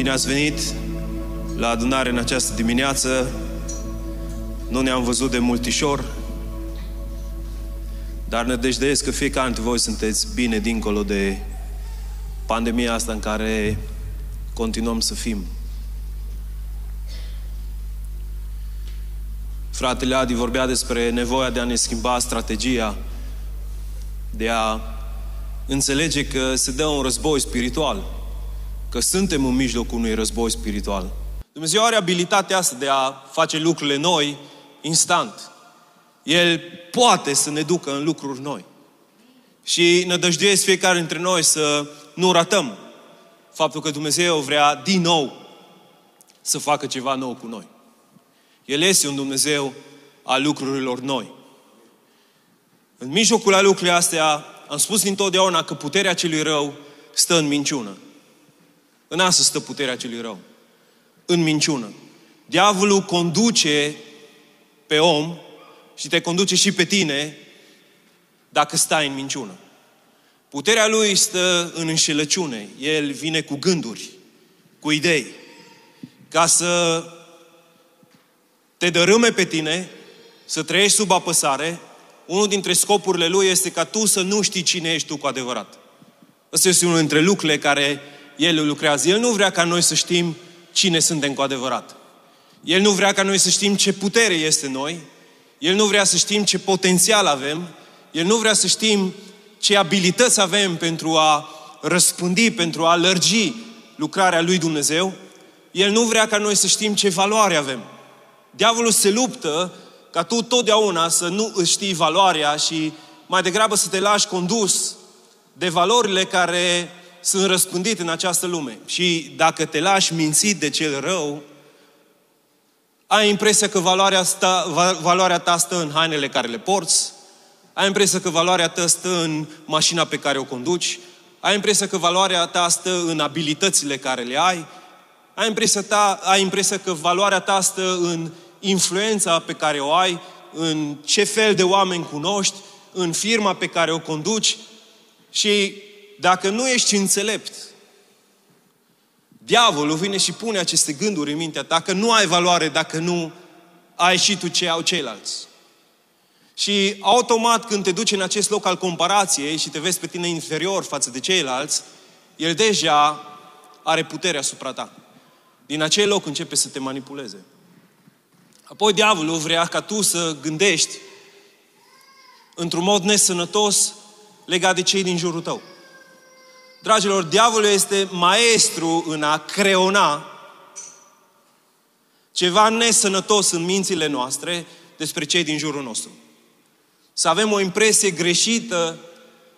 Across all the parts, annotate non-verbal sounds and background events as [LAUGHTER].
Bine ați venit la adunare în această dimineață. Nu ne-am văzut de multișor, dar ne dejduiesc că fiecare dintre voi sunteți bine dincolo de pandemia asta în care continuăm să fim. Fratele Adi vorbea despre nevoia de a ne schimba strategia, de a înțelege că se dă un război spiritual, că suntem în mijlocul unui război spiritual. Dumnezeu are abilitatea asta de a face lucrurile noi instant. El poate să ne ducă în lucruri noi. Și ne dăjduiesc fiecare dintre noi să nu ratăm faptul că Dumnezeu vrea din nou să facă ceva nou cu noi. El este un Dumnezeu al lucrurilor noi. În mijlocul a lucrurile astea, am spus dintotdeauna că puterea celui rău stă în minciună. În asta stă puterea celui rău. În minciună. Diavolul conduce pe om și te conduce și pe tine dacă stai în minciună. Puterea lui stă în înșelăciune. El vine cu gânduri, cu idei, ca să te dărâme pe tine, să trăiești sub apăsare. Unul dintre scopurile lui este ca tu să nu știi cine ești tu cu adevărat. Ăsta este unul dintre lucrurile care el lucrează. El nu vrea ca noi să știm cine suntem cu adevărat. El nu vrea ca noi să știm ce putere este noi. El nu vrea să știm ce potențial avem. El nu vrea să știm ce abilități avem pentru a răspândi, pentru a lărgi lucrarea lui Dumnezeu. El nu vrea ca noi să știm ce valoare avem. Diavolul se luptă ca tu totdeauna să nu îți știi valoarea și mai degrabă să te lași condus de valorile care sunt răspândite în această lume. Și dacă te lași mințit de cel rău, ai impresia că valoarea, sta, valoarea ta stă în hainele care le porți, ai impresia că valoarea ta stă în mașina pe care o conduci, ai impresia că valoarea ta stă în abilitățile care le ai, ai impresia, ta, ai impresia că valoarea ta stă în influența pe care o ai, în ce fel de oameni cunoști, în firma pe care o conduci și dacă nu ești înțelept, diavolul vine și pune aceste gânduri în mintea ta că nu ai valoare dacă nu ai și tu ce au ceilalți. Și automat când te duci în acest loc al comparației și te vezi pe tine inferior față de ceilalți, el deja are putere asupra ta. Din acel loc începe să te manipuleze. Apoi diavolul vrea ca tu să gândești într-un mod nesănătos legat de cei din jurul tău. Dragilor, diavolul este maestru în a creona ceva nesănătos în mințile noastre despre cei din jurul nostru. Să avem o impresie greșită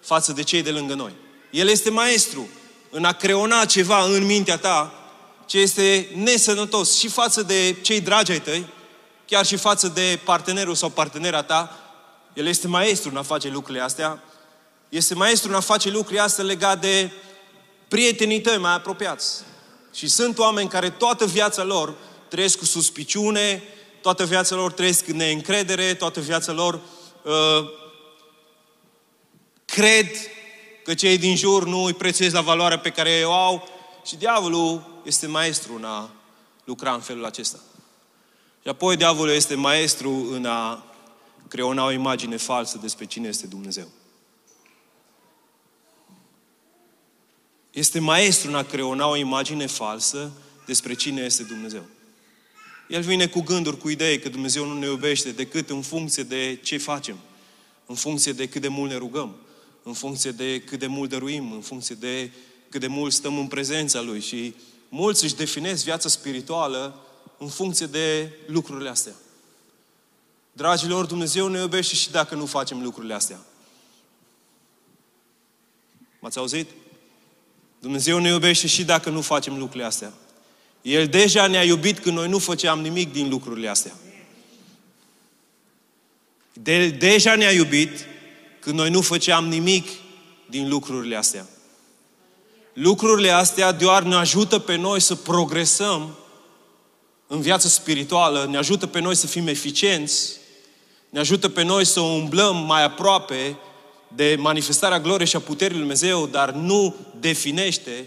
față de cei de lângă noi. El este maestru în a creona ceva în mintea ta ce este nesănătos și față de cei dragi ai tăi, chiar și față de partenerul sau partenera ta. El este maestru în a face lucrurile astea. Este maestru în a face lucrurile astea legat de prietenii tăi mai apropiați. Și sunt oameni care toată viața lor trăiesc cu suspiciune, toată viața lor trăiesc în neîncredere, toată viața lor uh, cred că cei din jur nu îi prețuiesc la valoarea pe care o au și diavolul este maestru în a lucra în felul acesta. Și apoi diavolul este maestru în a creona o imagine falsă despre cine este Dumnezeu. Este maestru în a creona o imagine falsă despre cine este Dumnezeu. El vine cu gânduri, cu idei că Dumnezeu nu ne iubește decât în funcție de ce facem, în funcție de cât de mult ne rugăm, în funcție de cât de mult dăruim, în funcție de cât de mult stăm în prezența Lui. Și mulți își definesc viața spirituală în funcție de lucrurile astea. Dragilor, Dumnezeu ne iubește și dacă nu facem lucrurile astea. M-ați auzit? Dumnezeu ne iubește și dacă nu facem lucrurile astea. El deja ne-a iubit când noi nu făceam nimic din lucrurile astea. De, deja ne-a iubit când noi nu făceam nimic din lucrurile astea. Lucrurile astea doar ne ajută pe noi să progresăm în viața spirituală, ne ajută pe noi să fim eficienți, ne ajută pe noi să umblăm mai aproape de manifestarea gloriei și a puterii Lui Dumnezeu, dar nu definește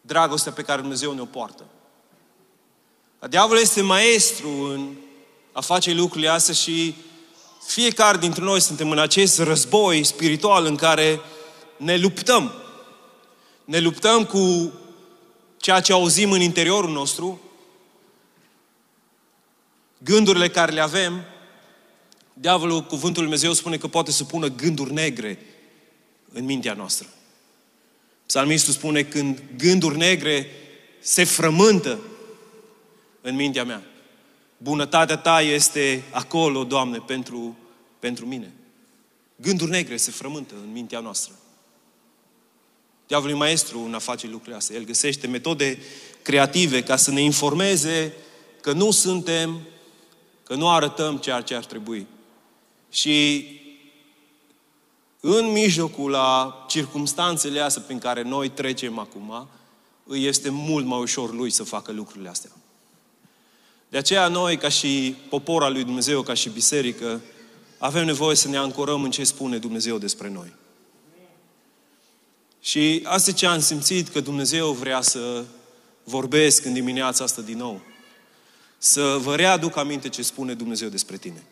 dragostea pe care Dumnezeu ne-o poartă. Diavolul este maestru în a face lucrurile astea și fiecare dintre noi suntem în acest război spiritual în care ne luptăm. Ne luptăm cu ceea ce auzim în interiorul nostru, gândurile care le avem. Diavolul, cuvântul Lui Dumnezeu spune că poate să pună gânduri negre în mintea noastră. Psalmistul spune când gânduri negre se frământă în mintea mea. Bunătatea ta este acolo, Doamne, pentru, pentru mine. Gânduri negre se frământă în mintea noastră. Diavolul e maestru în a face lucrurile astea. El găsește metode creative ca să ne informeze că nu suntem, că nu arătăm ceea ce ar trebui. Și în mijlocul la circumstanțele astea prin care noi trecem acum, îi este mult mai ușor lui să facă lucrurile astea. De aceea noi, ca și popor al lui Dumnezeu, ca și biserică, avem nevoie să ne ancorăm în ce spune Dumnezeu despre noi. Și asta ce am simțit că Dumnezeu vrea să vorbesc în dimineața asta din nou. Să vă readuc aminte ce spune Dumnezeu despre tine.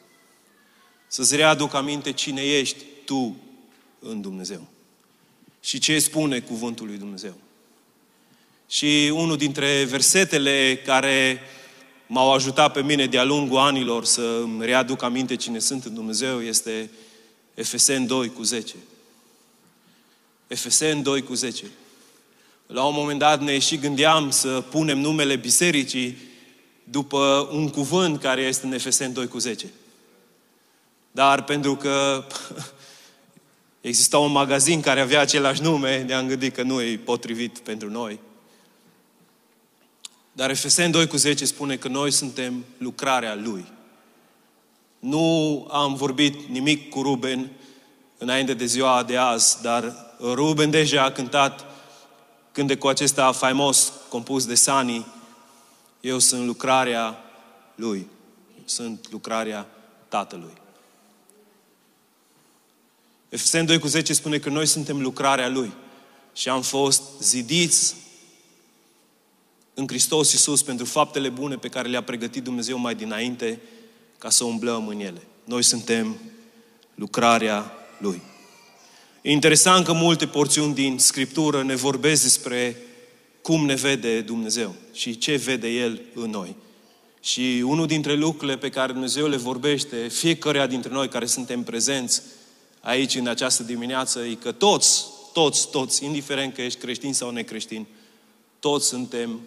Să-ți readuc aminte cine ești tu în Dumnezeu. Și ce spune cuvântul lui Dumnezeu. Și unul dintre versetele care m-au ajutat pe mine de-a lungul anilor să îmi readuc aminte cine sunt în Dumnezeu este Efesen 2 cu 10. Efesen 2 cu 10. La un moment dat ne și gândeam să punem numele bisericii după un cuvânt care este în Efesen 2 cu 10. Dar pentru că exista un magazin care avea același nume, ne-am gândit că nu e potrivit pentru noi. Dar Efesen 2 cu 10 spune că noi suntem lucrarea Lui. Nu am vorbit nimic cu Ruben înainte de ziua de azi, dar Ruben deja a cântat cântecul acesta faimos compus de Sani. Eu sunt lucrarea Lui. Eu sunt lucrarea Tatălui. Efesen 2 cu 10 spune că noi suntem lucrarea Lui și am fost zidiți în Hristos Iisus pentru faptele bune pe care le-a pregătit Dumnezeu mai dinainte ca să umblăm în ele. Noi suntem lucrarea Lui. E interesant că multe porțiuni din Scriptură ne vorbesc despre cum ne vede Dumnezeu și ce vede El în noi. Și unul dintre lucrurile pe care Dumnezeu le vorbește fiecare dintre noi care suntem prezenți aici în această dimineață e că toți, toți, toți, indiferent că ești creștin sau necreștin, toți suntem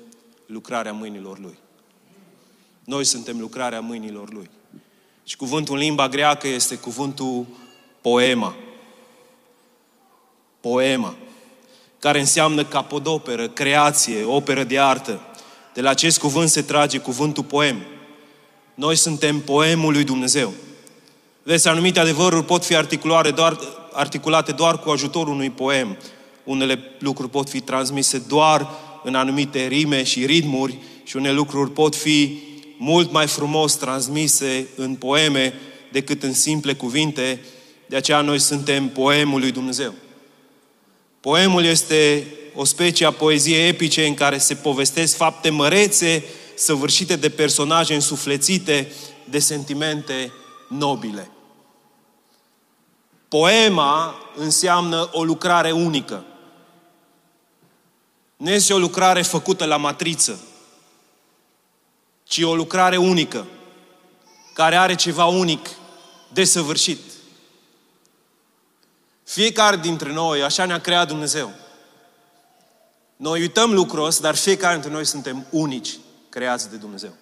lucrarea mâinilor Lui. Noi suntem lucrarea mâinilor Lui. Și cuvântul în limba greacă este cuvântul poema. Poema. Care înseamnă capodoperă, creație, operă de artă. De la acest cuvânt se trage cuvântul poem. Noi suntem poemul lui Dumnezeu. Vezi, anumite adevăruri pot fi articulate doar, articulate doar cu ajutorul unui poem. Unele lucruri pot fi transmise doar în anumite rime și ritmuri și unele lucruri pot fi mult mai frumos transmise în poeme decât în simple cuvinte. De aceea noi suntem poemul lui Dumnezeu. Poemul este o specie a poeziei epice în care se povestesc fapte mărețe, săvârșite de personaje însuflețite, de sentimente nobile. Poema înseamnă o lucrare unică. Nu este o lucrare făcută la matriță, ci o lucrare unică, care are ceva unic, desăvârșit. Fiecare dintre noi, așa ne-a creat Dumnezeu. Noi uităm lucrul ăsta, dar fiecare dintre noi suntem unici, creați de Dumnezeu.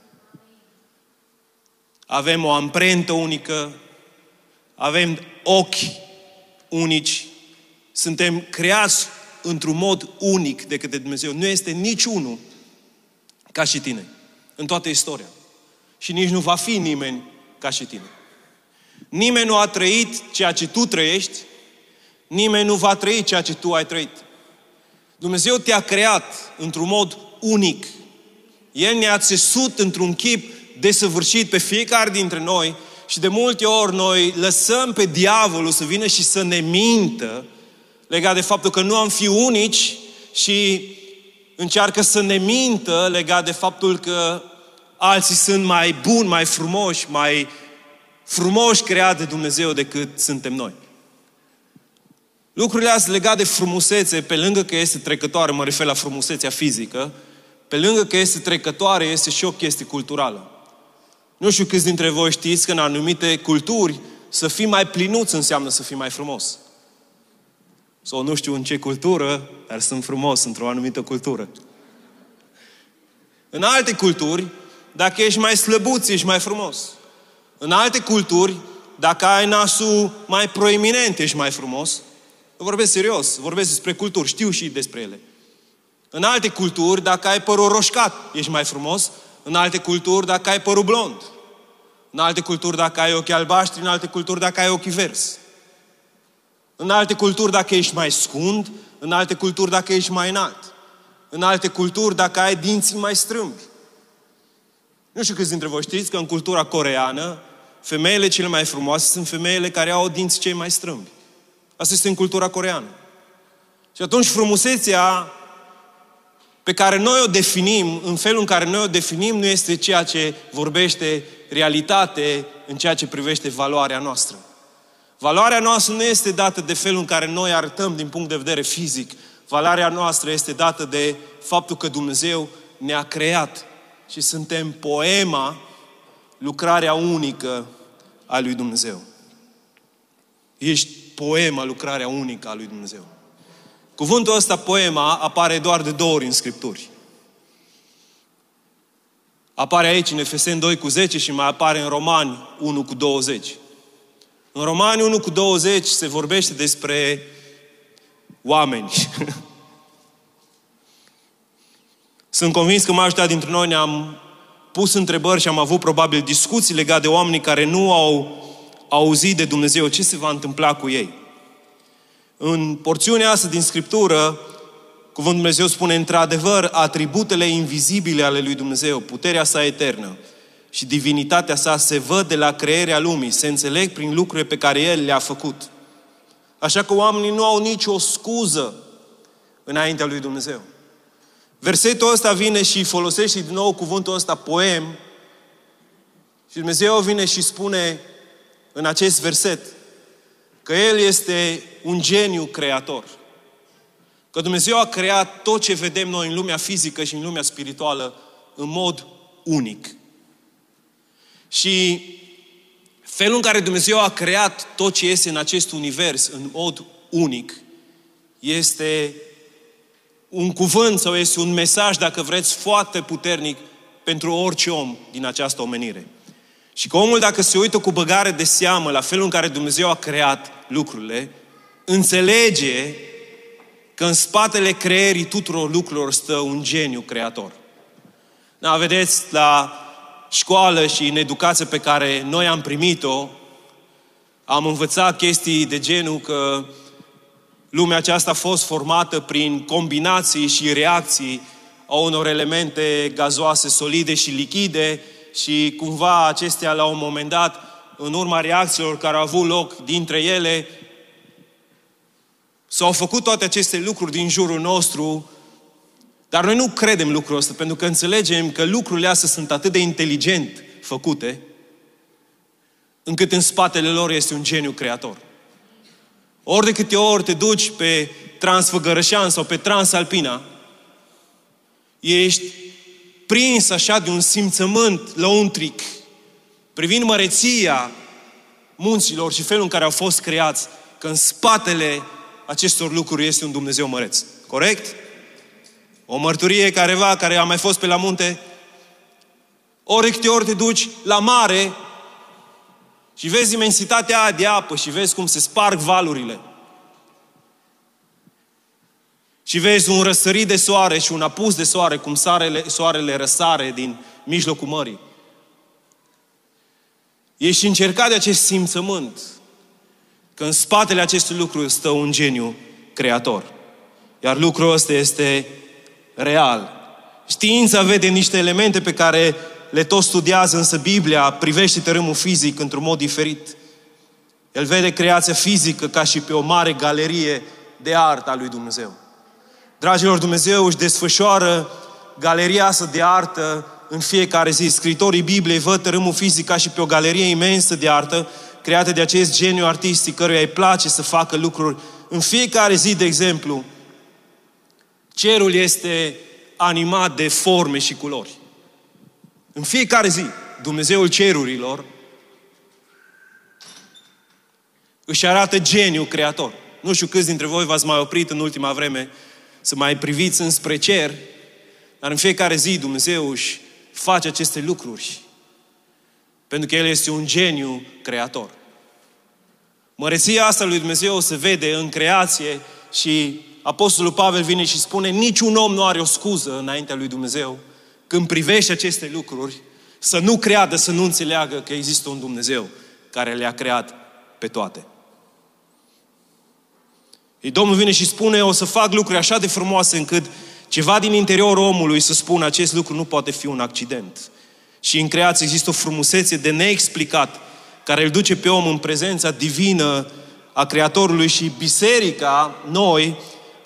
Avem o amprentă unică, avem ochi unici, suntem creați într-un mod unic de către Dumnezeu. Nu este niciunul ca și tine în toată istoria. Și nici nu va fi nimeni ca și tine. Nimeni nu a trăit ceea ce tu trăiești, nimeni nu va trăi ceea ce tu ai trăit. Dumnezeu te-a creat într-un mod unic. El ne-a țesut într-un chip desăvârșit pe fiecare dintre noi și de multe ori noi lăsăm pe diavolul să vină și să ne mintă legat de faptul că nu am fi unici și încearcă să ne mintă legat de faptul că alții sunt mai buni, mai frumoși, mai frumoși creat de Dumnezeu decât suntem noi. Lucrurile astea legate de frumusețe, pe lângă că este trecătoare, mă refer la frumusețea fizică, pe lângă că este trecătoare, este și o chestie culturală. Nu știu câți dintre voi știți că în anumite culturi să fii mai plinuț înseamnă să fii mai frumos. Sau nu știu în ce cultură, dar sunt frumos într-o anumită cultură. În alte culturi, dacă ești mai slăbuț, ești mai frumos. În alte culturi, dacă ai nasul mai proeminent, ești mai frumos. Vorbesc serios, vorbesc despre culturi, știu și despre ele. În alte culturi, dacă ai părul roșcat, ești mai frumos. În alte culturi, dacă ai părul blond. În alte culturi, dacă ai ochi albaștri. În alte culturi, dacă ai ochi vers. În alte culturi, dacă ești mai scund. În alte culturi, dacă ești mai înalt. În alte culturi, dacă ai dinții mai strâmbi. Nu știu câți dintre voi știți că în cultura coreană, femeile cele mai frumoase sunt femeile care au dinți cei mai strâmbi. Asta este în cultura coreană. Și atunci frumusețea pe care noi o definim, în felul în care noi o definim, nu este ceea ce vorbește realitate în ceea ce privește valoarea noastră. Valoarea noastră nu este dată de felul în care noi arătăm din punct de vedere fizic. Valoarea noastră este dată de faptul că Dumnezeu ne-a creat și suntem poema, lucrarea unică a lui Dumnezeu. Ești poema, lucrarea unică a lui Dumnezeu. Cuvântul ăsta, poema, apare doar de două ori în Scripturi. Apare aici în Efeseni 2 cu 10 și mai apare în Romani 1 cu 20. În Romani 1 cu 20 se vorbește despre oameni. [LAUGHS] Sunt convins că majoritatea dintre noi ne-am pus întrebări și am avut probabil discuții legate de oamenii care nu au auzit de Dumnezeu. Ce se va întâmpla cu ei? În porțiunea asta din Scriptură, Cuvântul Dumnezeu spune, într-adevăr, atributele invizibile ale lui Dumnezeu, puterea sa eternă și divinitatea sa se văd de la crearea lumii, se înțeleg prin lucrurile pe care El le-a făcut. Așa că oamenii nu au nicio scuză înaintea lui Dumnezeu. Versetul ăsta vine și folosește din nou cuvântul ăsta poem și Dumnezeu vine și spune în acest verset că El este un geniu creator. Că Dumnezeu a creat tot ce vedem noi în lumea fizică și în lumea spirituală în mod unic. Și felul în care Dumnezeu a creat tot ce este în acest univers în mod unic este un cuvânt sau este un mesaj, dacă vreți, foarte puternic pentru orice om din această omenire. Și că omul, dacă se uită cu băgare de seamă la felul în care Dumnezeu a creat lucrurile, înțelege că în spatele creierii tuturor lucrurilor stă un geniu creator. Da, vedeți, la școală și în educație pe care noi am primit-o, am învățat chestii de genul că lumea aceasta a fost formată prin combinații și reacții a unor elemente gazoase, solide și lichide și cumva acestea la un moment dat, în urma reacțiilor care au avut loc dintre ele, S-au făcut toate aceste lucruri din jurul nostru, dar noi nu credem lucrul ăsta, pentru că înțelegem că lucrurile astea sunt atât de inteligent făcute, încât în spatele lor este un geniu creator. Ori de câte ori te duci pe Transfăgărășan sau pe Transalpina, ești prins așa de un simțământ lăuntric privind măreția munților și felul în care au fost creați, că în spatele acestor lucruri este un Dumnezeu măreț. Corect? O mărturie careva care a mai fost pe la munte, ori câte ori te duci la mare și vezi imensitatea aia de apă și vezi cum se sparg valurile. Și vezi un răsărit de soare și un apus de soare, cum soarele, soarele răsare din mijlocul mării. Ești încercat de acest simțământ că în spatele acestui lucru stă un geniu creator. Iar lucrul ăsta este real. Știința vede niște elemente pe care le tot studiază, însă Biblia privește tărâmul fizic într-un mod diferit. El vede creația fizică ca și pe o mare galerie de artă a lui Dumnezeu. Dragilor, Dumnezeu își desfășoară galeria asta de artă în fiecare zi. Scritorii Bibliei văd tărâmul fizic ca și pe o galerie imensă de artă, creată de acest geniu artistic căruia îi place să facă lucruri. În fiecare zi, de exemplu, cerul este animat de forme și culori. În fiecare zi, Dumnezeul cerurilor își arată geniu creator. Nu știu câți dintre voi v-ați mai oprit în ultima vreme să mai priviți înspre cer, dar în fiecare zi Dumnezeu își face aceste lucruri. Pentru că El este un geniu creator. Măreția asta lui Dumnezeu se vede în creație și Apostolul Pavel vine și spune niciun om nu are o scuză înaintea lui Dumnezeu când privește aceste lucruri să nu creadă, să nu înțeleagă că există un Dumnezeu care le-a creat pe toate. Și Domnul vine și spune, o să fac lucruri așa de frumoase încât ceva din interiorul omului să spună acest lucru nu poate fi un accident. Și în creație există o frumusețe de neexplicat care îl duce pe om în prezența divină a Creatorului și biserica, noi,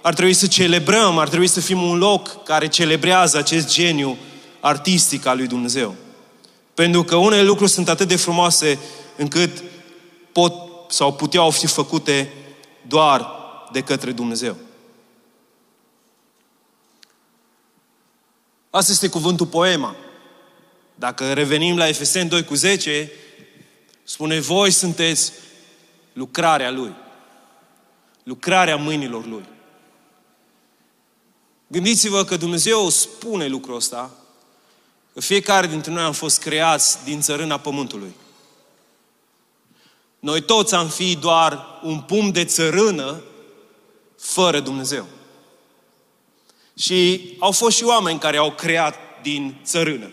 ar trebui să celebrăm, ar trebui să fim un loc care celebrează acest geniu artistic al lui Dumnezeu. Pentru că unele lucruri sunt atât de frumoase încât pot sau puteau fi făcute doar de către Dumnezeu. Asta este cuvântul poema. Dacă revenim la Efeseni 2 cu 10, spune, voi sunteți lucrarea Lui. Lucrarea mâinilor Lui. Gândiți-vă că Dumnezeu spune lucrul ăsta, că fiecare dintre noi am fost creați din țărâna pământului. Noi toți am fi doar un pum de țărână fără Dumnezeu. Și au fost și oameni care au creat din țărână.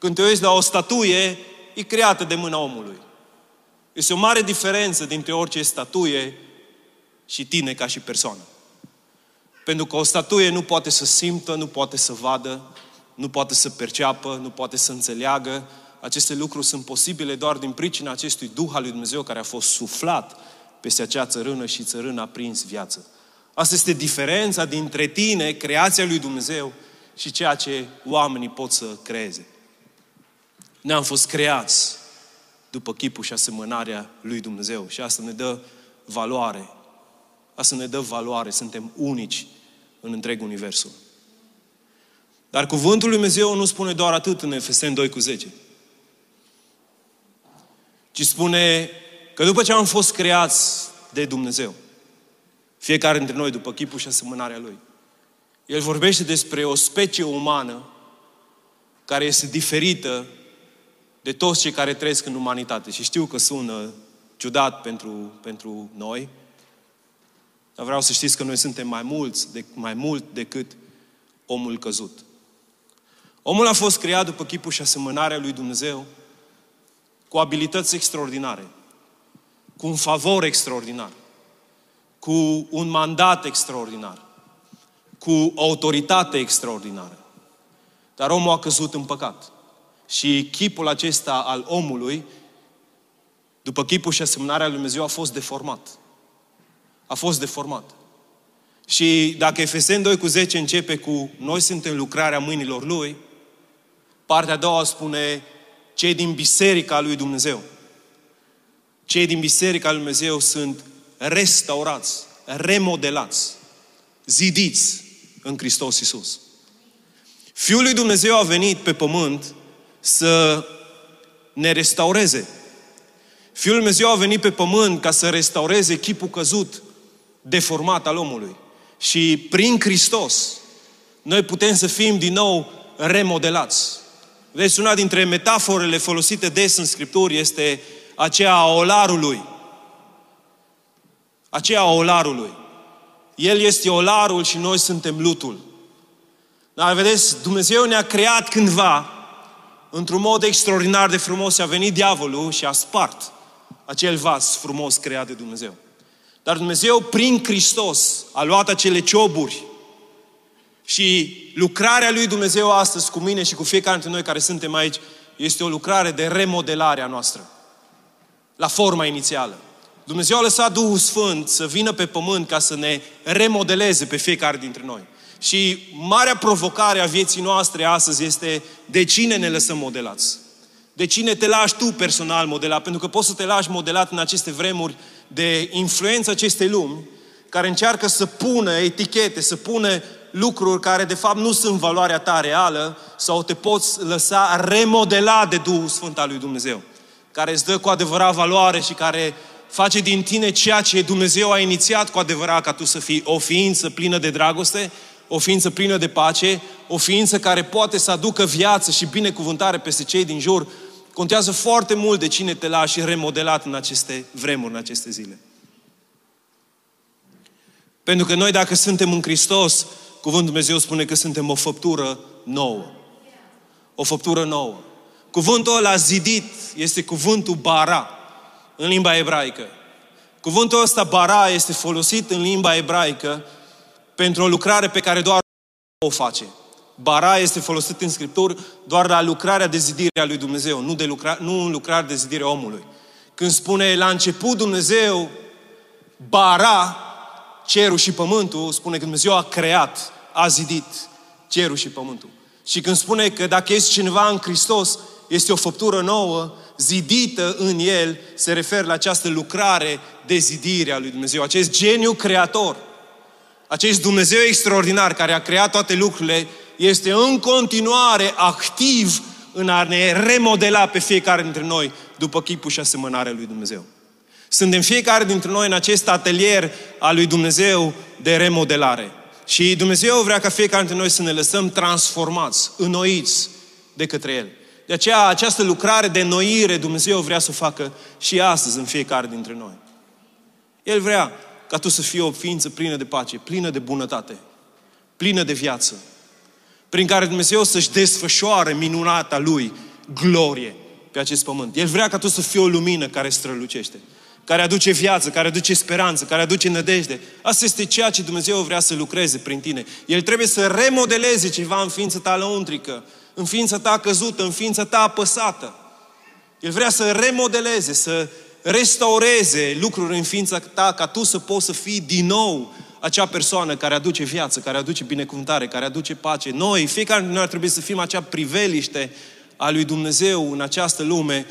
Când te uiți la o statuie, e creată de mâna omului. Este o mare diferență dintre orice statuie și tine ca și persoană. Pentru că o statuie nu poate să simtă, nu poate să vadă, nu poate să perceapă, nu poate să înțeleagă. Aceste lucruri sunt posibile doar din pricina acestui Duh al lui Dumnezeu care a fost suflat peste acea țărână și țărână a prins viață. Asta este diferența dintre tine, creația lui Dumnezeu, și ceea ce oamenii pot să creeze. Ne-am fost creați după chipul și asemănarea lui Dumnezeu și asta ne dă valoare. Asta ne dă valoare, suntem unici în întreg universul. Dar cuvântul lui Dumnezeu nu spune doar atât în Efeseni 2 cu 10. Ci spune că după ce am fost creați de Dumnezeu, fiecare dintre noi după chipul și asemănarea Lui, El vorbește despre o specie umană care este diferită de toți cei care trăiesc în umanitate. Și știu că sună ciudat pentru, pentru noi, dar vreau să știți că noi suntem mai mulți, de, mai mult decât omul căzut. Omul a fost creat după chipul și asemănarea lui Dumnezeu, cu abilități extraordinare, cu un favor extraordinar, cu un mandat extraordinar, cu autoritate extraordinară. Dar omul a căzut în păcat. Și chipul acesta al omului, după chipul și asemănarea lui Dumnezeu, a fost deformat. A fost deformat. Și dacă Efeseni 2 cu 10 începe cu noi suntem lucrarea mâinilor Lui, partea a doua spune cei din biserica lui Dumnezeu. Cei din biserica lui Dumnezeu sunt restaurați, remodelați, zidiți în Hristos Isus. Fiul lui Dumnezeu a venit pe pământ să ne restaureze. Fiul lui Dumnezeu a venit pe pământ ca să restaureze chipul căzut, deformat al omului. Și prin Hristos, noi putem să fim din nou remodelați. Vezi, una dintre metaforele folosite des în Scripturi este aceea a olarului. Aceea a olarului. El este olarul și noi suntem lutul. Dar vedeți, Dumnezeu ne-a creat cândva într-un mod extraordinar de frumos și a venit diavolul și a spart acel vas frumos creat de Dumnezeu. Dar Dumnezeu, prin Hristos, a luat acele cioburi și lucrarea lui Dumnezeu astăzi cu mine și cu fiecare dintre noi care suntem aici este o lucrare de remodelare a noastră. La forma inițială. Dumnezeu a lăsat Duhul Sfânt să vină pe pământ ca să ne remodeleze pe fiecare dintre noi. Și marea provocare a vieții noastre astăzi este de cine ne lăsăm modelați. De cine te lași tu personal modelat? Pentru că poți să te lași modelat în aceste vremuri de influență acestei lumi, care încearcă să pună etichete, să pună lucruri care de fapt nu sunt valoarea ta reală sau te poți lăsa remodelat de Duhul Sfânt al lui Dumnezeu, care îți dă cu adevărat valoare și care face din tine ceea ce Dumnezeu a inițiat cu adevărat ca tu să fii o ființă plină de dragoste, o ființă plină de pace, o ființă care poate să aducă viață și binecuvântare peste cei din jur, contează foarte mult de cine te lași remodelat în aceste vremuri, în aceste zile. Pentru că noi, dacă suntem în Hristos, Cuvântul Dumnezeu spune că suntem o făptură nouă. O făptură nouă. Cuvântul ăla zidit este cuvântul bara în limba ebraică. Cuvântul ăsta bara este folosit în limba ebraică pentru o lucrare pe care doar o face. Bara este folosit în Scripturi doar la lucrarea de zidire a lui Dumnezeu, nu, de lucra, nu în lucrarea de zidire a omului. Când spune la început Dumnezeu bara cerul și pământul, spune că Dumnezeu a creat, a zidit cerul și pământul. Și când spune că dacă ești cineva în Hristos, este o făptură nouă, zidită în El, se referă la această lucrare de zidire a lui Dumnezeu, acest geniu creator, acest Dumnezeu extraordinar care a creat toate lucrurile, este în continuare activ în a ne remodela pe fiecare dintre noi după chipul și asemănarea lui Dumnezeu. Suntem fiecare dintre noi în acest atelier al lui Dumnezeu de remodelare. Și Dumnezeu vrea ca fiecare dintre noi să ne lăsăm transformați, înnoiți de către El. De aceea, această lucrare de noire Dumnezeu vrea să o facă și astăzi în fiecare dintre noi. El vrea ca tu să fii o ființă plină de pace, plină de bunătate, plină de viață, prin care Dumnezeu să-și desfășoare minunata Lui glorie pe acest pământ. El vrea ca tu să fii o lumină care strălucește, care aduce viață, care aduce speranță, care aduce nădejde. Asta este ceea ce Dumnezeu vrea să lucreze prin tine. El trebuie să remodeleze ceva în ființa ta lăuntrică, în ființa ta căzută, în ființa ta apăsată. El vrea să remodeleze, să restaureze lucruri în ființa ta ca tu să poți să fii din nou acea persoană care aduce viață, care aduce binecuvântare, care aduce pace. Noi, fiecare dintre noi ar trebui să fim acea priveliște a lui Dumnezeu în această lume,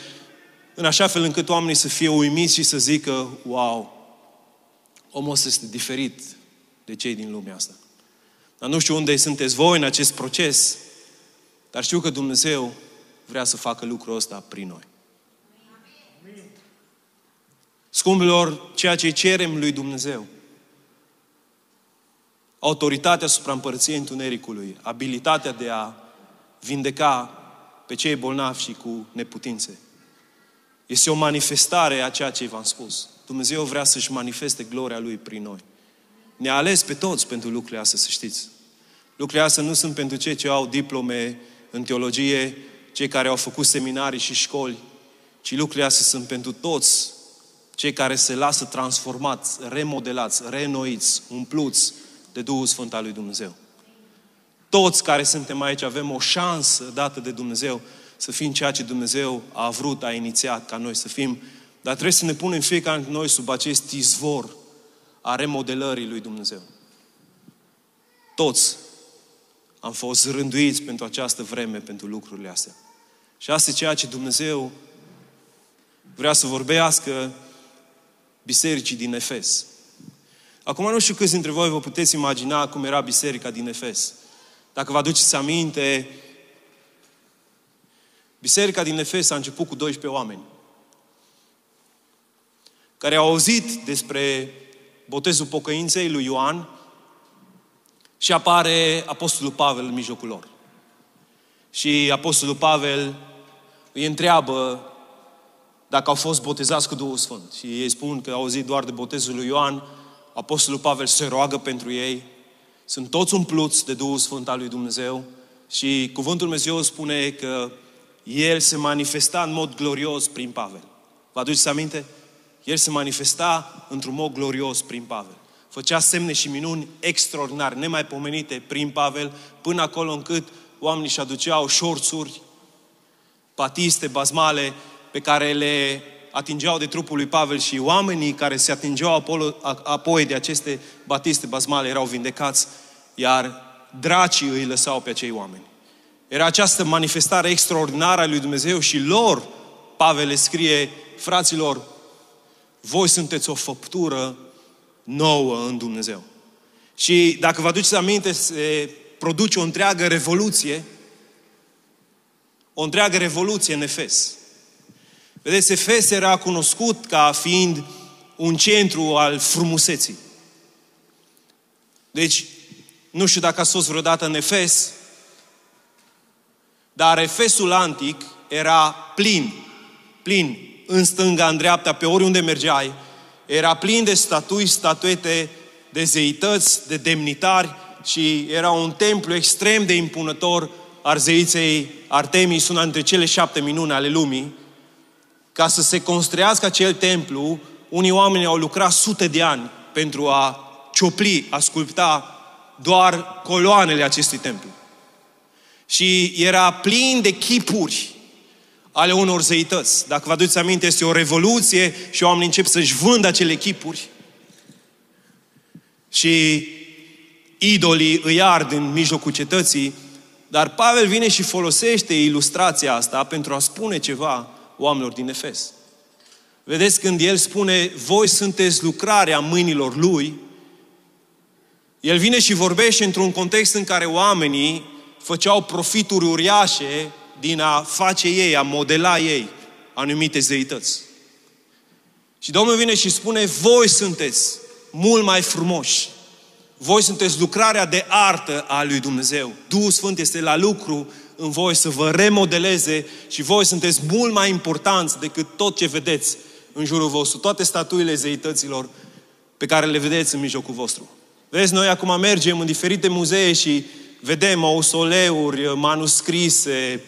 în așa fel încât oamenii să fie uimiți și să zică, wow, omul ăsta este diferit de cei din lumea asta. Dar nu știu unde sunteți voi în acest proces, dar știu că Dumnezeu vrea să facă lucrul ăsta prin noi. Scumpilor, ceea ce cerem lui Dumnezeu, autoritatea asupra împărăției întunericului, abilitatea de a vindeca pe cei bolnavi și cu neputințe. Este o manifestare a ceea ce v-am spus. Dumnezeu vrea să-și manifeste gloria Lui prin noi. Ne-a ales pe toți pentru lucrurile astea, să știți. Lucrurile astea nu sunt pentru cei ce au diplome în teologie, cei care au făcut seminarii și școli, ci lucrurile astea sunt pentru toți cei care se lasă transformați, remodelați, renoiți, umpluți de Duhul Sfânt al lui Dumnezeu. Toți care suntem aici avem o șansă dată de Dumnezeu să fim ceea ce Dumnezeu a vrut, a inițiat ca noi să fim, dar trebuie să ne punem fiecare dintre noi sub acest izvor a remodelării lui Dumnezeu. Toți am fost rânduiți pentru această vreme, pentru lucrurile astea. Și asta e ceea ce Dumnezeu vrea să vorbească bisericii din Efes. Acum nu știu câți dintre voi vă puteți imagina cum era biserica din Efes. Dacă vă aduceți aminte, biserica din Efes a început cu 12 oameni care au auzit despre botezul pocăinței lui Ioan și apare Apostolul Pavel în mijlocul lor. Și Apostolul Pavel îi întreabă dacă au fost botezați cu Duhul Sfânt. Și ei spun că au auzit doar de botezul lui Ioan. Apostolul Pavel se roagă pentru ei. Sunt toți umpluți de Duhul Sfânt al lui Dumnezeu. Și cuvântul Dumnezeu spune că El se manifesta în mod glorios prin Pavel. Vă aduceți aminte? El se manifesta într-un mod glorios prin Pavel. Făcea semne și minuni extraordinare, nemaipomenite prin Pavel, până acolo încât oamenii și aduceau șorțuri, patiste, bazmale, pe care le atingeau de trupul lui Pavel și oamenii care se atingeau apoi de aceste batiste basmale erau vindecați, iar dracii îi lăsau pe acei oameni. Era această manifestare extraordinară a lui Dumnezeu și lor, Pavel le scrie, fraților, voi sunteți o făptură nouă în Dumnezeu. Și dacă vă aduceți aminte, se produce o întreagă revoluție, o întreagă revoluție în Efes. Vedeți, Efes era cunoscut ca fiind un centru al frumuseții. Deci, nu știu dacă a fost vreodată în Efes, dar Efesul antic era plin, plin, în stânga, în dreapta, pe oriunde mergeai, era plin de statui, statuete, de zeități, de demnitari și era un templu extrem de impunător al zeiței Artemis, una dintre cele șapte minuni ale lumii. Ca să se construiască acel templu, unii oameni au lucrat sute de ani pentru a ciopli, a sculpta doar coloanele acestui templu. Și era plin de chipuri ale unor zeități. Dacă vă aduceți aminte, este o revoluție și oamenii încep să-și vândă acele chipuri. Și idolii îi ard în mijlocul cetății, dar Pavel vine și folosește ilustrația asta pentru a spune ceva oamenilor din Efes. Vedeți, când el spune, voi sunteți lucrarea mâinilor lui, el vine și vorbește într-un context în care oamenii făceau profituri uriașe din a face ei, a modela ei anumite zeități. Și Domnul vine și spune, voi sunteți mult mai frumoși. Voi sunteți lucrarea de artă a lui Dumnezeu. Duhul Sfânt este la lucru în voi să vă remodeleze și voi sunteți mult mai importanți decât tot ce vedeți în jurul vostru. Toate statuile zeităților pe care le vedeți în mijlocul vostru. Vezi, noi acum mergem în diferite muzee și vedem mausoleuri, manuscrise,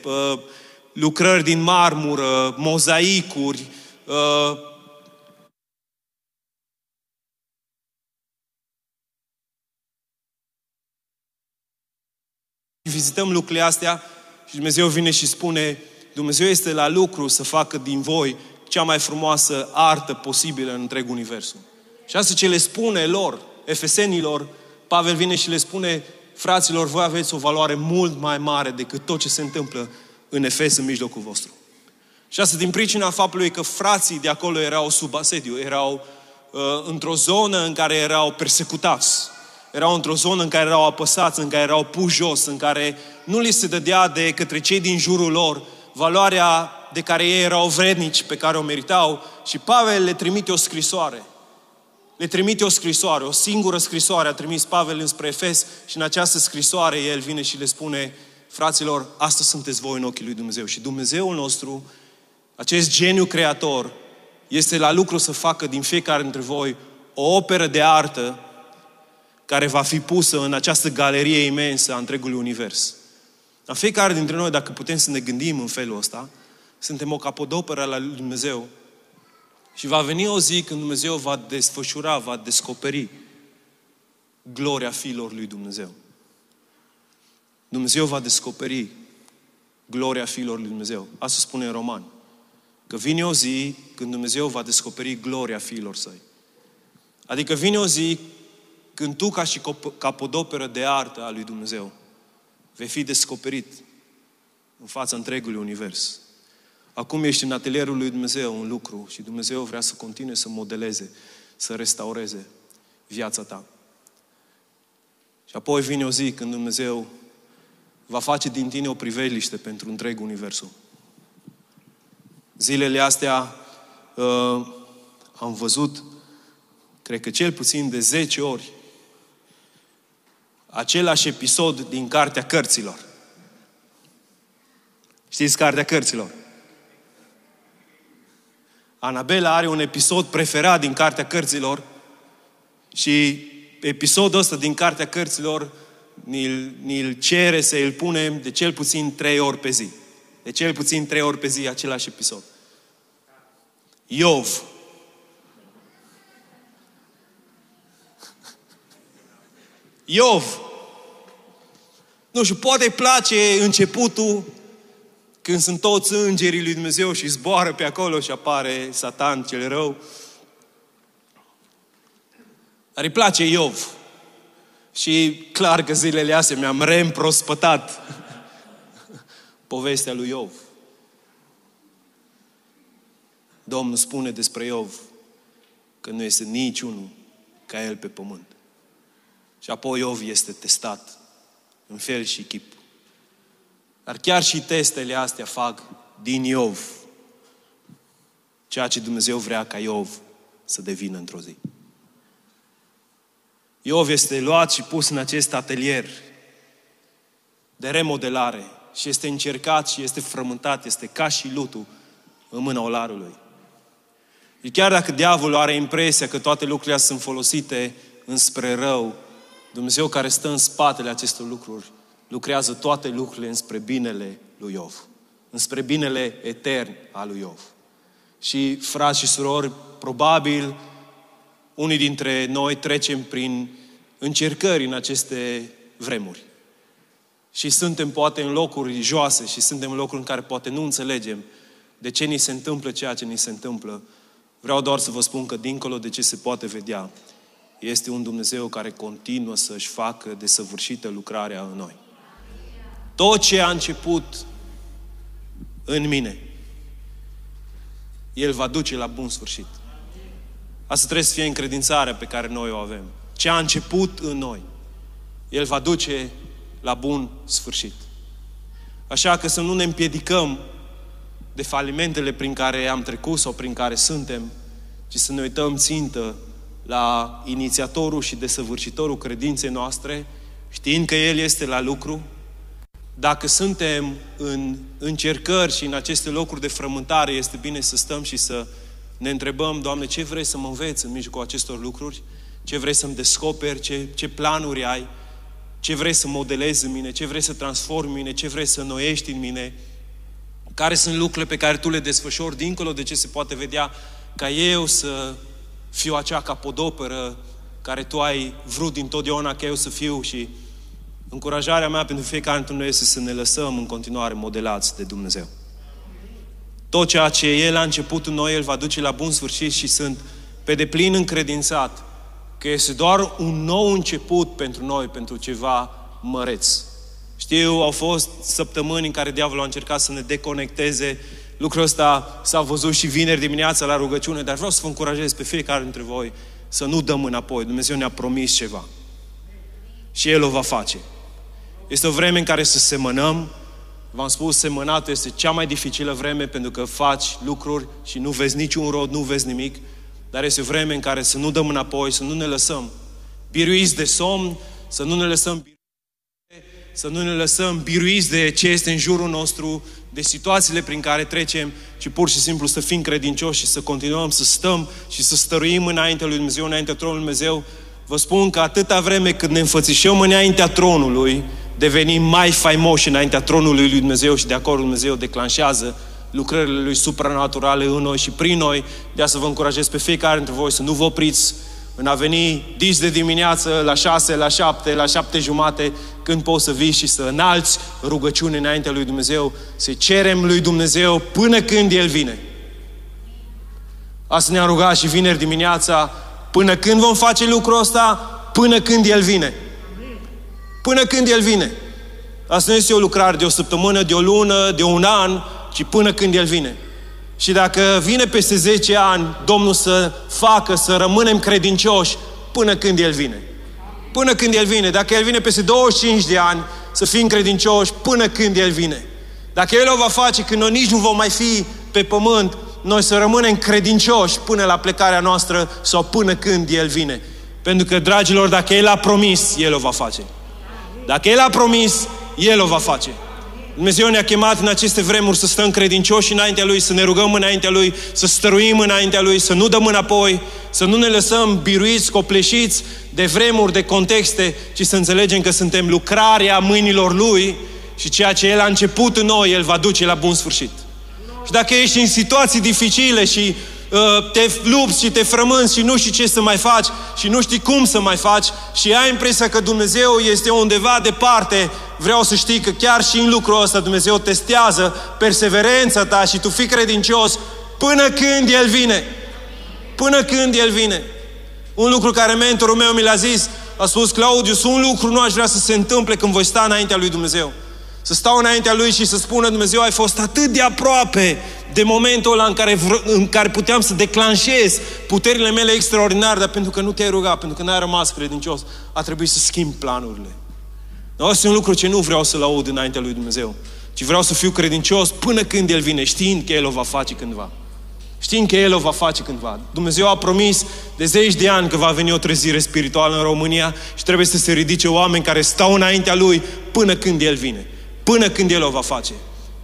lucrări din marmură, mozaicuri, vizităm lucrurile astea și Dumnezeu vine și spune, Dumnezeu este la lucru să facă din voi cea mai frumoasă artă posibilă în întreg universul. Și asta ce le spune lor, efesenilor, Pavel vine și le spune, fraților, voi aveți o valoare mult mai mare decât tot ce se întâmplă în Efes, în mijlocul vostru. Și asta din pricina faptului că frații de acolo erau sub asediu, erau uh, într-o zonă în care erau persecutați, erau într-o zonă în care erau apăsați, în care erau puși jos, în care nu li se dădea de către cei din jurul lor valoarea de care ei erau vrednici, pe care o meritau. Și Pavel le trimite o scrisoare. Le trimite o scrisoare, o singură scrisoare a trimis Pavel înspre Efes și în această scrisoare el vine și le spune, fraților, astăzi sunteți voi în ochii lui Dumnezeu. Și Dumnezeul nostru, acest geniu creator, este la lucru să facă din fiecare dintre voi o operă de artă care va fi pusă în această galerie imensă a întregului univers. La fiecare dintre noi, dacă putem să ne gândim în felul ăsta, suntem o capodoperă la lui Dumnezeu și va veni o zi când Dumnezeu va desfășura, va descoperi gloria fiilor lui Dumnezeu. Dumnezeu va descoperi gloria fiilor lui Dumnezeu. Asta spune în Roman. Că vine o zi când Dumnezeu va descoperi gloria fiilor săi. Adică vine o zi când tu, ca și capodoperă de artă a lui Dumnezeu, vei fi descoperit în fața întregului univers. Acum ești în atelierul lui Dumnezeu un lucru și Dumnezeu vrea să continue să modeleze, să restaureze viața ta. Și apoi vine o zi când Dumnezeu va face din tine o priveliște pentru întreg universul. Zilele astea uh, am văzut, cred că cel puțin de 10 ori, același episod din Cartea Cărților. Știți Cartea Cărților? Anabela are un episod preferat din Cartea Cărților și episodul ăsta din Cartea Cărților ni-l, ni cere să îl punem de cel puțin trei ori pe zi. De cel puțin trei ori pe zi același episod. Iov. Iov. Nu știu, poate îi place începutul, când sunt toți îngerii lui Dumnezeu și zboară pe acolo și apare Satan cel rău. Dar îi place Iov. Și clar că zilele astea mi-am reîmprospătat [LAUGHS] povestea lui Iov. Domnul spune despre Iov că nu este niciunul ca el pe pământ. Și apoi Iov este testat în fel și chip. Dar chiar și testele astea fac din Iov ceea ce Dumnezeu vrea ca Iov să devină într-o zi. Iov este luat și pus în acest atelier de remodelare și este încercat și este frământat, este ca și lutul în mâna olarului. Și chiar dacă diavolul are impresia că toate lucrurile sunt folosite înspre rău, Dumnezeu care stă în spatele acestor lucruri lucrează toate lucrurile înspre binele lui Iov. Înspre binele etern al lui Iov. Și, frați și surori, probabil unii dintre noi trecem prin încercări în aceste vremuri. Și suntem poate în locuri joase și suntem în locuri în care poate nu înțelegem de ce ni se întâmplă ceea ce ni se întâmplă. Vreau doar să vă spun că dincolo de ce se poate vedea, este un Dumnezeu care continuă să-și facă desăvârșită lucrarea în noi. Tot ce a început în mine, El va duce la bun sfârșit. Asta trebuie să fie încredințarea pe care noi o avem. Ce a început în noi, El va duce la bun sfârșit. Așa că să nu ne împiedicăm de falimentele prin care am trecut sau prin care suntem, ci să ne uităm țintă la inițiatorul și desăvârșitorul credinței noastre, știind că El este la lucru, dacă suntem în încercări și în aceste locuri de frământare, este bine să stăm și să ne întrebăm, Doamne, ce vrei să mă înveți în mijlocul acestor lucruri? Ce vrei să-mi descoperi? Ce, ce planuri ai? Ce vrei să modelezi în mine? Ce vrei să transformi în mine? Ce vrei să noiești în mine? Care sunt lucrurile pe care Tu le desfășori dincolo de ce se poate vedea ca eu să fiu acea capodoperă care Tu ai vrut dintotdeauna ca eu să fiu și încurajarea mea pentru fiecare dintre noi este să ne lăsăm în continuare modelați de Dumnezeu. Tot ceea ce El a început în noi, El va duce la bun sfârșit și sunt pe deplin încredințat că este doar un nou început pentru noi, pentru ceva măreț. Știu, au fost săptămâni în care diavolul a încercat să ne deconecteze. Lucrul ăsta s-a văzut și vineri dimineața la rugăciune, dar vreau să vă încurajez pe fiecare dintre voi să nu dăm înapoi. Dumnezeu ne-a promis ceva. Și El o va face. Este o vreme în care să semănăm. V-am spus, semănatul este cea mai dificilă vreme pentru că faci lucruri și nu vezi niciun rod, nu vezi nimic. Dar este o vreme în care să nu dăm înapoi, să nu ne lăsăm biruiți de somn, să nu ne lăsăm să nu ne lăsăm biruiți de ce este în jurul nostru, de situațiile prin care trecem, ci pur și simplu să fim credincioși și să continuăm să stăm și să stăruim înaintea lui Dumnezeu, înaintea tronului Dumnezeu. Vă spun că atâta vreme cât ne înfățișăm înaintea tronului, devenim mai faimoși înaintea tronului lui Dumnezeu și de acolo Dumnezeu declanșează lucrările Lui supranaturale în noi și prin noi. De să vă încurajez pe fiecare dintre voi să nu vă opriți în a veni dis de dimineață la șase, la șapte, la șapte jumate, când poți să vii și să înalți rugăciune înaintea lui Dumnezeu, să cerem lui Dumnezeu până când El vine. Asta ne-am rugat și vineri dimineața, până când vom face lucrul ăsta, până când El vine. Până când El vine. Asta nu este o lucrare de o săptămână, de o lună, de un an, ci până când El vine. Și dacă vine peste 10 ani Domnul să facă, să rămânem credincioși până când El vine. Până când El vine. Dacă El vine peste 25 de ani, să fim credincioși până când El vine. Dacă El o va face când noi nici nu vom mai fi pe pământ, noi să rămânem credincioși până la plecarea noastră sau până când El vine. Pentru că, dragilor, dacă El a promis, El o va face. Dacă El a promis, El o va face. Dumnezeu ne-a chemat în aceste vremuri să stăm credincioși înaintea Lui, să ne rugăm înaintea Lui, să stăruim înaintea Lui, să nu dăm înapoi, să nu ne lăsăm biruiți, copleșiți de vremuri, de contexte, ci să înțelegem că suntem lucrarea mâinilor Lui și ceea ce El a început în noi, El va duce la bun sfârșit. Și dacă ești în situații dificile și uh, te lupți și te frămânți și nu știi ce să mai faci și nu știi cum să mai faci și ai impresia că Dumnezeu este undeva departe, vreau să știi că chiar și în lucrul ăsta Dumnezeu testează perseverența ta și tu fii credincios până când El vine. Până când El vine. Un lucru care mentorul meu mi l-a zis, a spus Claudius, un lucru nu aș vrea să se întâmple când voi sta înaintea lui Dumnezeu. Să stau înaintea lui și să spună Dumnezeu, ai fost atât de aproape de momentul ăla în care, în care puteam să declanșez puterile mele extraordinare, dar pentru că nu te-ai rugat, pentru că n-ai rămas credincios, a trebuit să schimb planurile. Asta este un lucru ce nu vreau să-l aud înaintea lui Dumnezeu, ci vreau să fiu credincios până când El vine, știind că El o va face cândva. Știind că El o va face cândva. Dumnezeu a promis de zeci de ani că va veni o trezire spirituală în România și trebuie să se ridice oameni care stau înaintea Lui până când El vine. Până când El o va face.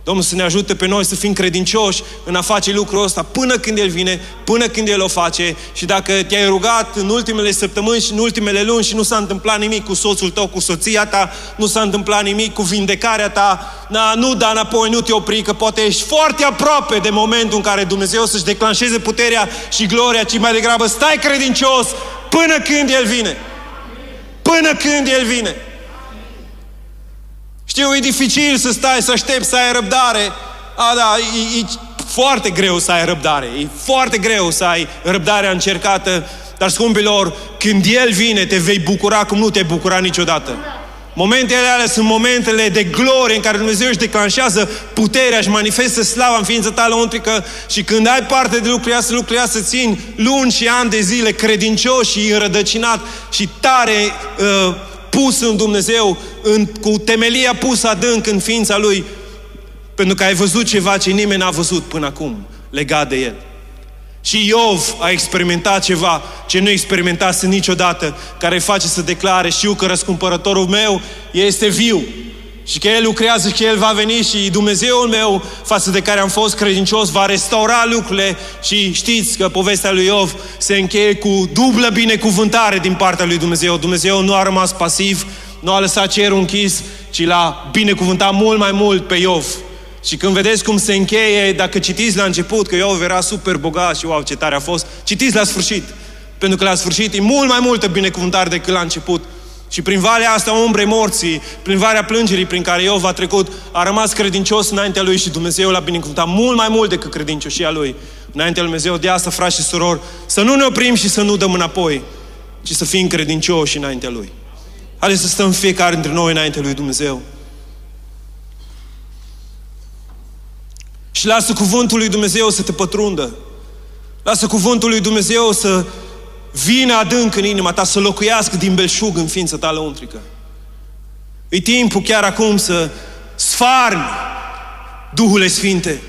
Domnul să ne ajute pe noi să fim credincioși în a face lucrul ăsta până când El vine, până când El o face și dacă te-ai rugat în ultimele săptămâni și în ultimele luni și nu s-a întâmplat nimic cu soțul tău, cu soția ta, nu s-a întâmplat nimic cu vindecarea ta, na, nu da înapoi, nu te opri, că poate ești foarte aproape de momentul în care Dumnezeu să-și declanșeze puterea și gloria, ci mai degrabă stai credincios până când El vine. Până când El vine. Știu, e dificil să stai, să aștepți, să ai răbdare. A, da, e, e foarte greu să ai răbdare. E foarte greu să ai răbdarea încercată. Dar, scumpilor, când El vine, te vei bucura cum nu te bucura niciodată. Momentele alea sunt momentele de glorie în care Dumnezeu își declanșează puterea, și manifestă slava în ființa ta lăuntrică și când ai parte de lucrurile astea, lucrurile astea țin luni și ani de zile credincios și înrădăcinat și tare uh, pus în Dumnezeu, în, cu temelia pusă adânc în ființa Lui, pentru că ai văzut ceva ce nimeni n-a văzut până acum legat de El. Și Iov a experimentat ceva ce nu experimentase niciodată, care face să declare, știu că răscumpărătorul meu este viu și că El lucrează și că El va veni și Dumnezeul meu, față de care am fost credincios, va restaura lucrurile și știți că povestea lui Iov se încheie cu dublă binecuvântare din partea lui Dumnezeu. Dumnezeu nu a rămas pasiv, nu a lăsat cerul închis, ci l-a binecuvântat mult mai mult pe Iov. Și când vedeți cum se încheie, dacă citiți la început că Iov era super bogat și wow, ce tare a fost, citiți la sfârșit. Pentru că la sfârșit e mult mai multă binecuvântare decât la început. Și prin valea asta umbre morții, prin valea plângerii prin care Iov a trecut, a rămas credincios înaintea lui și Dumnezeu l-a binecuvântat mult mai mult decât credincioșia lui. Înaintea lui Dumnezeu, de asta, frați și surori, să nu ne oprim și să nu dăm înapoi, ci să fim credincioși înaintea lui. Haideți să stăm fiecare dintre noi înaintea lui Dumnezeu. Și lasă cuvântul lui Dumnezeu să te pătrundă. Lasă cuvântul lui Dumnezeu să vină adânc în inima ta, să locuiască din belșug în ființa ta lăuntrică. E timpul chiar acum să sfarmi Duhule Sfinte.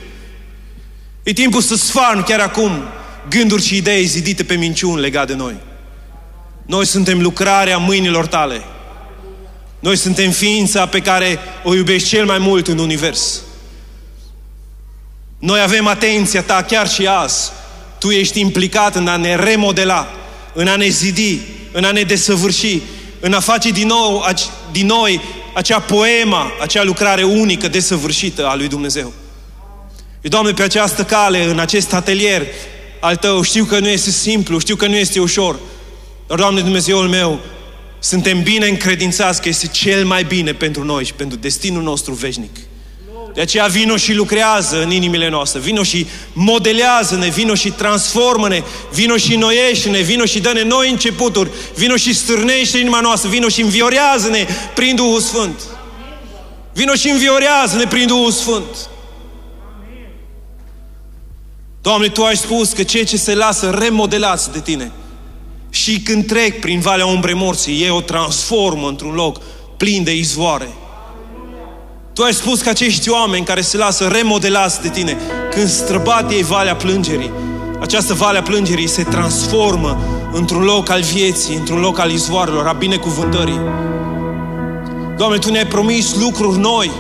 E timpul să sfarmi chiar acum gânduri și idei zidite pe minciuni legate de noi. Noi suntem lucrarea mâinilor tale. Noi suntem ființa pe care o iubești cel mai mult în univers. Noi avem atenția ta chiar și azi. Tu ești implicat în a ne remodela, în a ne zidi, în a ne desăvârși, în a face din, nou, din noi acea poema, acea lucrare unică, desăvârșită a lui Dumnezeu. Eu, Doamne, pe această cale, în acest atelier al Tău, știu că nu este simplu, știu că nu este ușor, dar, Doamne Dumnezeul meu, suntem bine încredințați că este cel mai bine pentru noi și pentru destinul nostru veșnic. De aceea vino și lucrează în inimile noastre, vino și modelează-ne, vino și transformă-ne, vino și noiește-ne, vino și dă-ne noi începuturi, vino și stârnește inima noastră, vino și înviorează-ne prin Duhul Sfânt. Vino și înviorează-ne prin Duhul Sfânt. Doamne, Tu ai spus că cei ce se lasă remodelați de Tine și când trec prin Valea Umbrei Morții, ei o transformă într-un loc plin de izvoare. Tu ai spus că acești oameni care se lasă remodelați de tine, când străbat ei valea plângerii, această valea plângerii se transformă într-un loc al vieții, într-un loc al izvoarelor, a binecuvântării. Doamne, Tu ne-ai promis lucruri noi,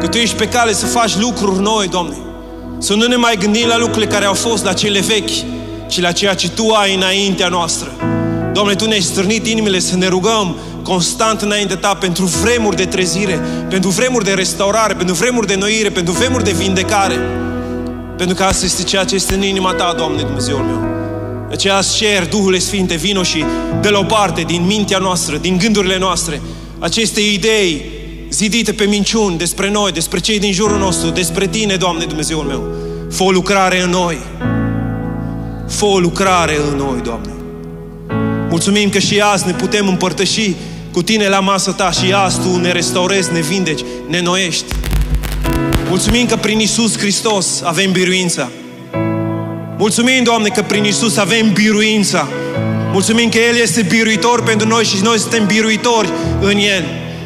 că Tu ești pe cale să faci lucruri noi, Doamne. Să nu ne mai gândim la lucrurile care au fost, la cele vechi, ci la ceea ce Tu ai înaintea noastră. Doamne, Tu ne-ai strânit inimile să ne rugăm constant înainte ta pentru vremuri de trezire, pentru vremuri de restaurare, pentru vremuri de noire, pentru vremuri de vindecare. Pentru că asta este ceea ce este în inima Ta, Doamne Dumnezeul meu. Aceea cer, Duhul Sfinte, vino și de la o parte din mintea noastră, din gândurile noastre, aceste idei zidite pe minciuni despre noi, despre cei din jurul nostru, despre Tine, Doamne Dumnezeul meu. Fă o lucrare în noi. Fă o lucrare în noi, Doamne. Mulțumim că și azi ne putem împărtăși cu Tine la masă Ta și azi Tu ne restaurezi, ne vindeci, ne noiești. Mulțumim că prin Isus Hristos avem biruința. Mulțumim, Doamne, că prin Isus avem biruința. Mulțumim că El este biruitor pentru noi și noi suntem biruitori în El.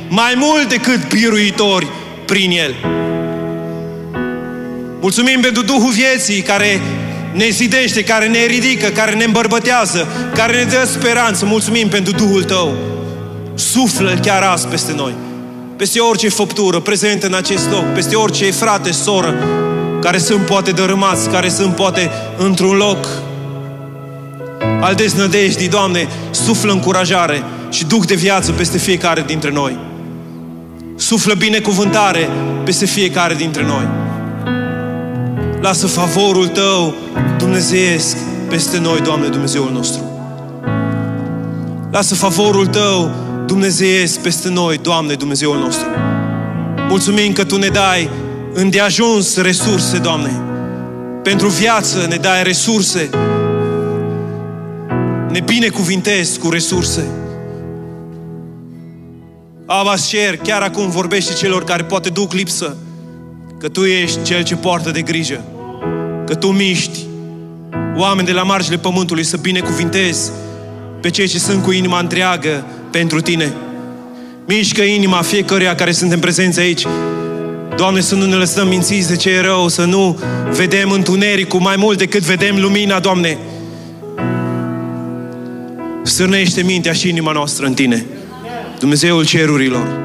Mai mult decât biruitori prin El. Mulțumim pentru Duhul vieții care ne zidește, care ne ridică, care ne îmbărbătează, care ne dă speranță. Mulțumim pentru Duhul Tău. Suflă chiar azi peste noi. Peste orice făptură prezentă în acest loc, peste orice frate, soră, care sunt poate dărâmați, care sunt poate într-un loc al deznădejdii, Doamne, suflă încurajare și duc de viață peste fiecare dintre noi. Suflă binecuvântare peste fiecare dintre noi. Lasă favorul Tău, Dumnezeiesc, peste noi, Doamne, Dumnezeul nostru. Lasă favorul Tău, Dumnezeiesc, peste noi, Doamne, Dumnezeul nostru. Mulțumim că Tu ne dai îndeajuns resurse, Doamne. Pentru viață ne dai resurse. Ne binecuvintezi cu resurse. Aba cer, chiar acum vorbește celor care poate duc lipsă, că Tu ești Cel ce poartă de grijă, că Tu miști oameni de la marginile pământului să binecuvintezi pe cei ce sunt cu inima întreagă pentru Tine. Mișcă inima fiecăruia care suntem prezenți aici. Doamne, să nu ne lăsăm mințiți de ce e rău, să nu vedem întunericul mai mult decât vedem lumina, Doamne. Sârnește mintea și inima noastră în Tine. Dumnezeul cerurilor.